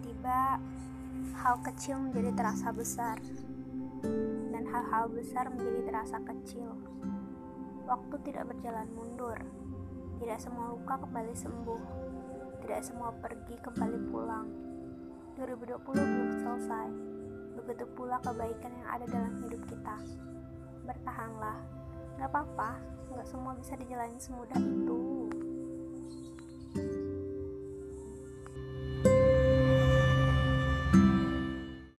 tiba-tiba hal kecil menjadi terasa besar dan hal-hal besar menjadi terasa kecil. Waktu tidak berjalan mundur. Tidak semua luka kembali sembuh. Tidak semua pergi kembali pulang. 2020 belum selesai. Begitu pula kebaikan yang ada dalam hidup kita. Bertahanlah. Gak apa-apa, gak semua bisa dijalani semudah itu.